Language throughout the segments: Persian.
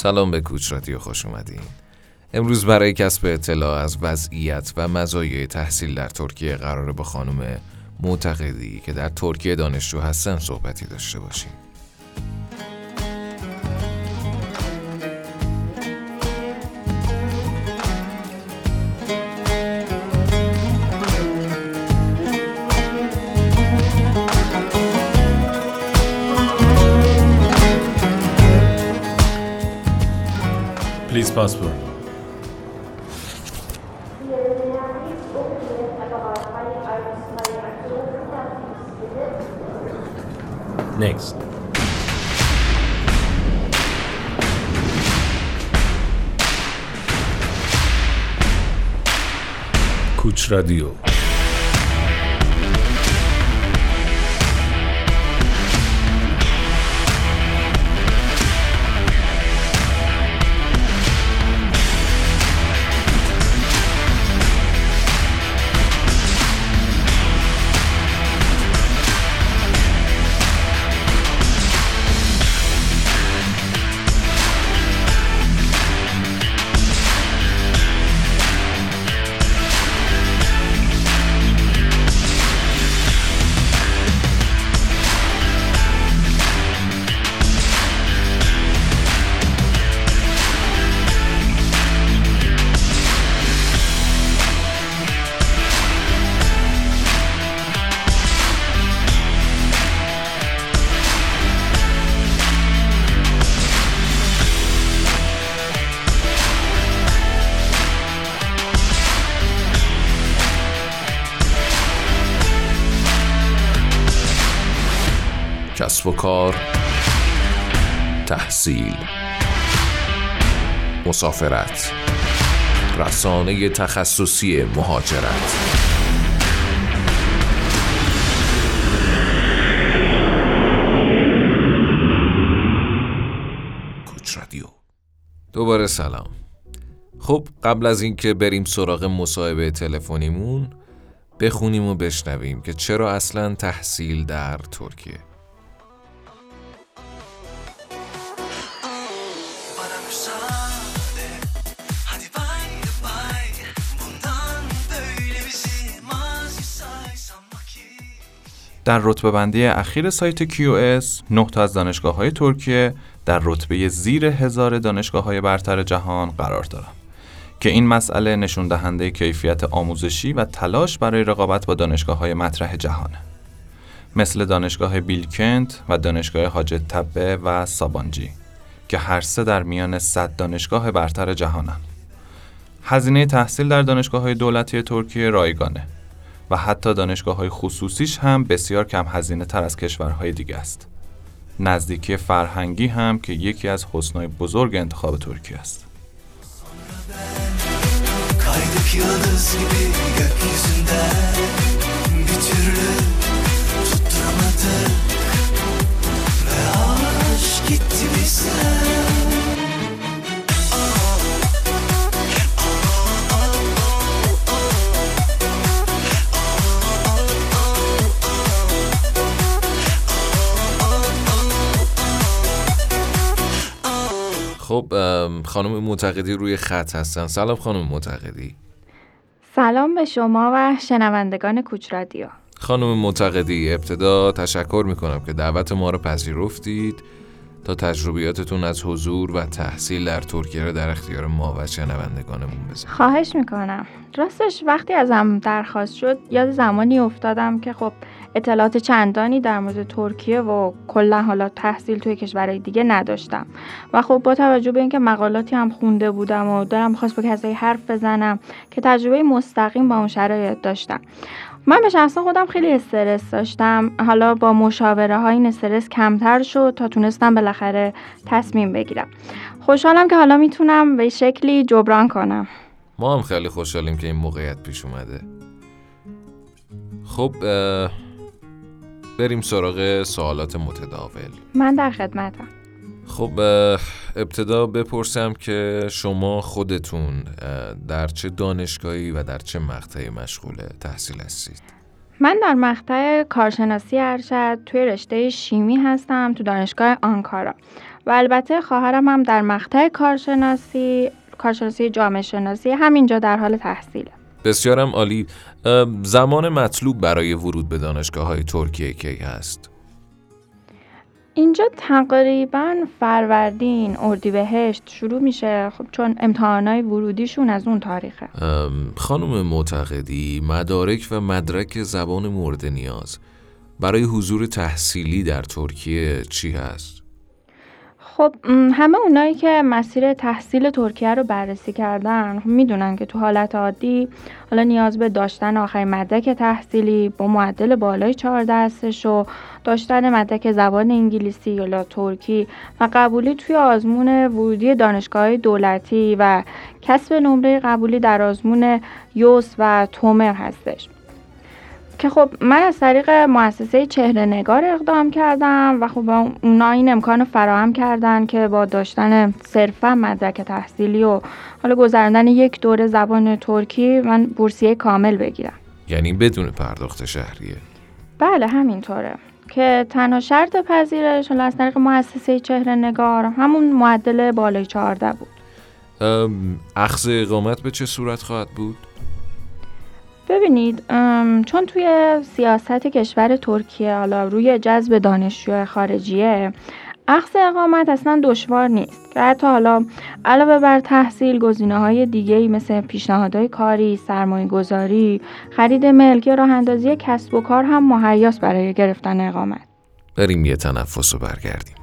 سلام به کوچ رادیو خوش اومدین. امروز برای کسب اطلاع از وضعیت و مزایای تحصیل در ترکیه قراره با خانم معتقدی که در ترکیه دانشجو هستن صحبتی داشته باشیم. please passport. Next. Kuch Radio. کسب و کار تحصیل مسافرت رسانه تخصصی مهاجرت. کوچ رادیو. دوباره سلام. خب قبل از اینکه بریم سراغ مصاحبه تلفنیمون بخونیم و بشنویم که چرا اصلا تحصیل در ترکیه؟ در رتبه بندی اخیر سایت QS 9 تا از دانشگاه های ترکیه در رتبه زیر هزار دانشگاه های برتر جهان قرار دارند که این مسئله نشون دهنده کیفیت آموزشی و تلاش برای رقابت با دانشگاه های مطرح جهانه مثل دانشگاه بیلکنت و دانشگاه حاجت تبه و سابانجی که هر سه در میان 100 دانشگاه برتر جهانند. هزینه تحصیل در دانشگاه های دولتی ترکیه رایگانه و حتی دانشگاه های خصوصیش هم بسیار کم هزینه تر از kişiverهای دیگه است. نزدیکی فرهنگی هم که یکی از حسنای بزرگ انتخاب ترکیه است. Gökyüzünden Bir gitti bizden خب خانم معتقدی روی خط هستن. سلام خانم معتقدی. سلام به شما و شنوندگان کوچ رادیو. خانم معتقدی ابتدا تشکر می‌کنم که دعوت ما رو پذیرفتید. تا تجربیاتتون از حضور و تحصیل در ترکیه رو در اختیار ما و شنوندگانمون بذارید. خواهش می‌کنم. راستش وقتی ازم درخواست شد یاد زمانی افتادم که خب اطلاعات چندانی در مورد ترکیه و کلا حالا تحصیل توی کشورهای دیگه نداشتم. و خب با توجه به اینکه مقالاتی هم خونده بودم و دارم خواست با کسایی حرف بزنم که تجربه مستقیم با اون شرایط داشتم. من به شخصا خودم خیلی استرس داشتم. حالا با مشاوره ها این استرس کمتر شد تا تونستم بالاخره تصمیم بگیرم. خوشحالم که حالا می‌تونم به شکلی جبران کنم. ما هم خیلی خوشحالیم که این موقعیت پیش اومده. خب بریم سراغ سوالات متداول. من در خدمتم. خب ابتدا بپرسم که شما خودتون در چه دانشگاهی و در چه مقطعی مشغول تحصیل هستید؟ من در مقطع کارشناسی ارشد توی رشته شیمی هستم تو دانشگاه آنکارا و البته خواهرم هم در مقطع کارشناسی کارشناسی جامعه شناسی همینجا در حال تحصیله. بسیارم عالی. زمان مطلوب برای ورود به دانشگاه های ترکیه کی هست؟ اینجا تقریبا فروردین اردیبهشت شروع میشه. خب چون امتحانای ورودیشون از اون تاریخه. خانم معتقدی مدارک و مدرک زبان مورد نیاز. برای حضور تحصیلی در ترکیه چی هست؟ خب همه اونایی که مسیر تحصیل ترکیه رو بررسی کردن خب می‌دونن که تو حالت عادی حالا نیاز به داشتن آخرین مدرک تحصیلی با معدل بالای چهار دستش و داشتن مدرک زبان انگلیسی یا ترکی و قبولی توی آزمون ورودی دانشگاه دولتی و کسب نمره قبولی در آزمون یوس و تومر هستش. که خب من از طریق مؤسسه چهره نگار اقدام کردم و خب اونا این امکان رو فراهم کردن که با داشتن صرفا مدرک تحصیلی و حالا گذراندن یک دوره زبان ترکی من بورسیه کامل بگیرم. یعنی بدون پرداخت شهریه؟ بله همینطوره. که تنها شرط پذیرش حالا از طریق مؤسسه چهره نگار همون معدل بالای 14 بود. اخذ اقامت به چه صورت خواهد بود؟ ببینید چون توی سیاست کشور ترکیه حالا روی جذب دانشجو خارجیه اخذ اقامت اصلا دشوار نیست که حتی حالا علاوه بر تحصیل گزینه های دیگه مثل پیشنهادهای کاری، سرمایه گذاری، خرید ملک راه اندازی کسب و کار هم مهیاس برای گرفتن اقامت. بریم یه تنفس و برگردیم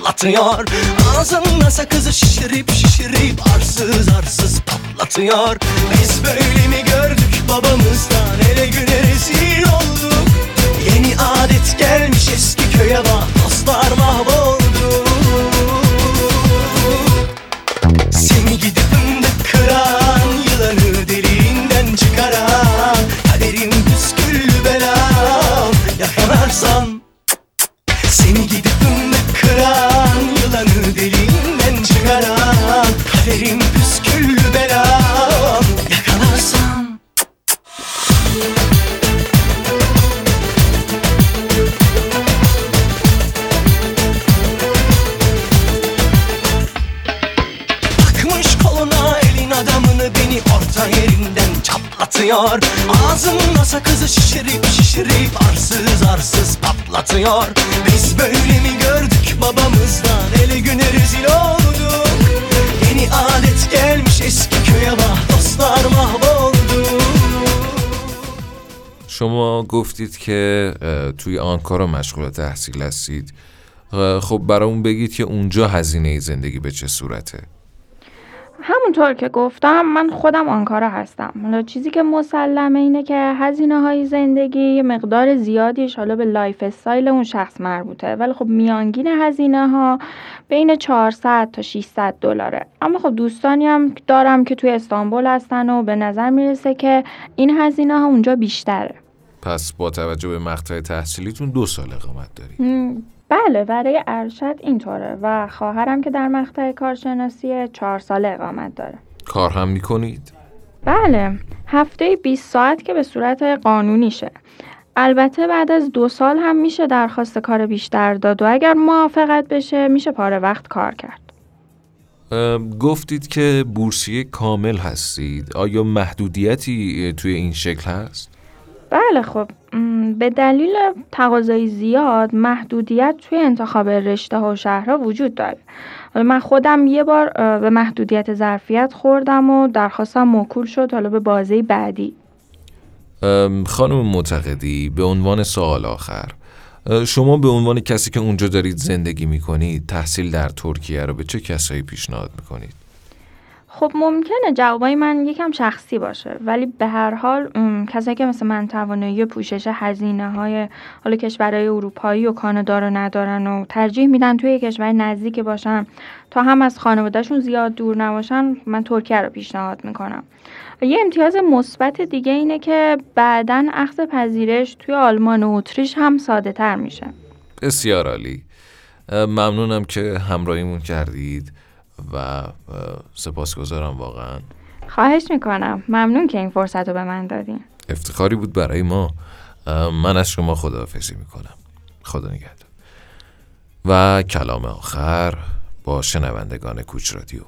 yerinden çatlatıyor Ağzında sakızı şişirip şişirip arsız arsız patlatıyor. Biz böyle mi gördük babamızdan? Ele güne rezil olduk. Yeni patlatıyor Biz böyle mi gördük babamızdan ele güne rezil olduk Yeni adet gelmiş eski köye bak dostlar mahvoldu شما گفتید که توی آنکارا مشغول تحصیل هستید خب برامون بگید که اونجا هزینه زندگی به چه صورته همونطور که گفتم من خودم آنکارا هستم. حالا چیزی که مسلمه اینه که هزینه های زندگی یه مقدار زیادیش حالا به lifestyle اون شخص مربوطه. ولی خب میانگین هزینه ها بین 400 تا 600 دلاره. اما خب دوستانی هم دارم که توی استانبول هستن و به نظر می‌رسه که این هزینه ها اونجا بیشتره. پس با توجه به مقطع تحصیلیتون دو سال اقامت دارید. بله برای ارشد اینطوره و خواهرم که در مقطع کارشناسی چهار ساله اقامت داره. کار هم می‌کنید؟ بله هفته 20 ساعت که به صورت قانونیشه. البته بعد از دو سال هم میشه درخواست کار بیشتر داد و اگر موافقت بشه میشه پاره وقت کار کرد. گفتید که بورسیه کامل هستید. آیا محدودیتی توی این شکل هست؟ بله خب. به دلیل تقاضای زیاد محدودیت توی انتخاب رشته ها و شهرها وجود داره حالا من خودم یه بار به محدودیت ظرفیت خوردم و درخواستم موکول شد حالا به بازه بعدی خانم معتقدی به عنوان سوال آخر شما به عنوان کسی که اونجا دارید زندگی می‌کنید تحصیل در ترکیه رو به چه کسایی پیشنهاد می‌کنید؟ خب ممکنه جوابای من یکم شخصی باشه ولی به هر حال کسایی که مثل من توانایی پوشش هزینه های حالا کشورهای اروپایی و کانادا رو ندارن و ترجیح میدن توی کشور نزدیک باشن تا هم از خانوادهشون زیاد دور نباشن من ترکیه رو پیشنهاد می‌کنم. یه امتیاز مثبت دیگه اینه که بعدا اخذ پذیرش توی آلمان و اتریش هم ساده تر میشه. بسیار عالی. ممنونم که همراهیمون کردید. و سپاسگزارم واقعا. خواهش می‌کنم. ممنون که این فرصت رو به من دادین. افتخاری بود برای ما. من از شما خداحافظی می‌کنم. خدا نگهدار. و کلام آخر با شنوندگان کوچ رادیو.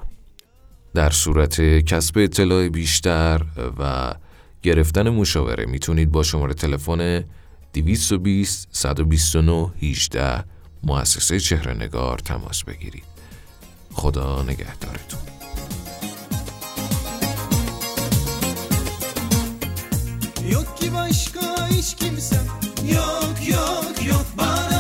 در صورت کسب اطلاع بیشتر و گرفتن مشاوره می‌تونید با شماره تلفن 220 129 18 مؤسسه چهره نگار تماس بگیرید. خدا نگهدارتون Yok ki başka hiç kimsem Yok yok yok bana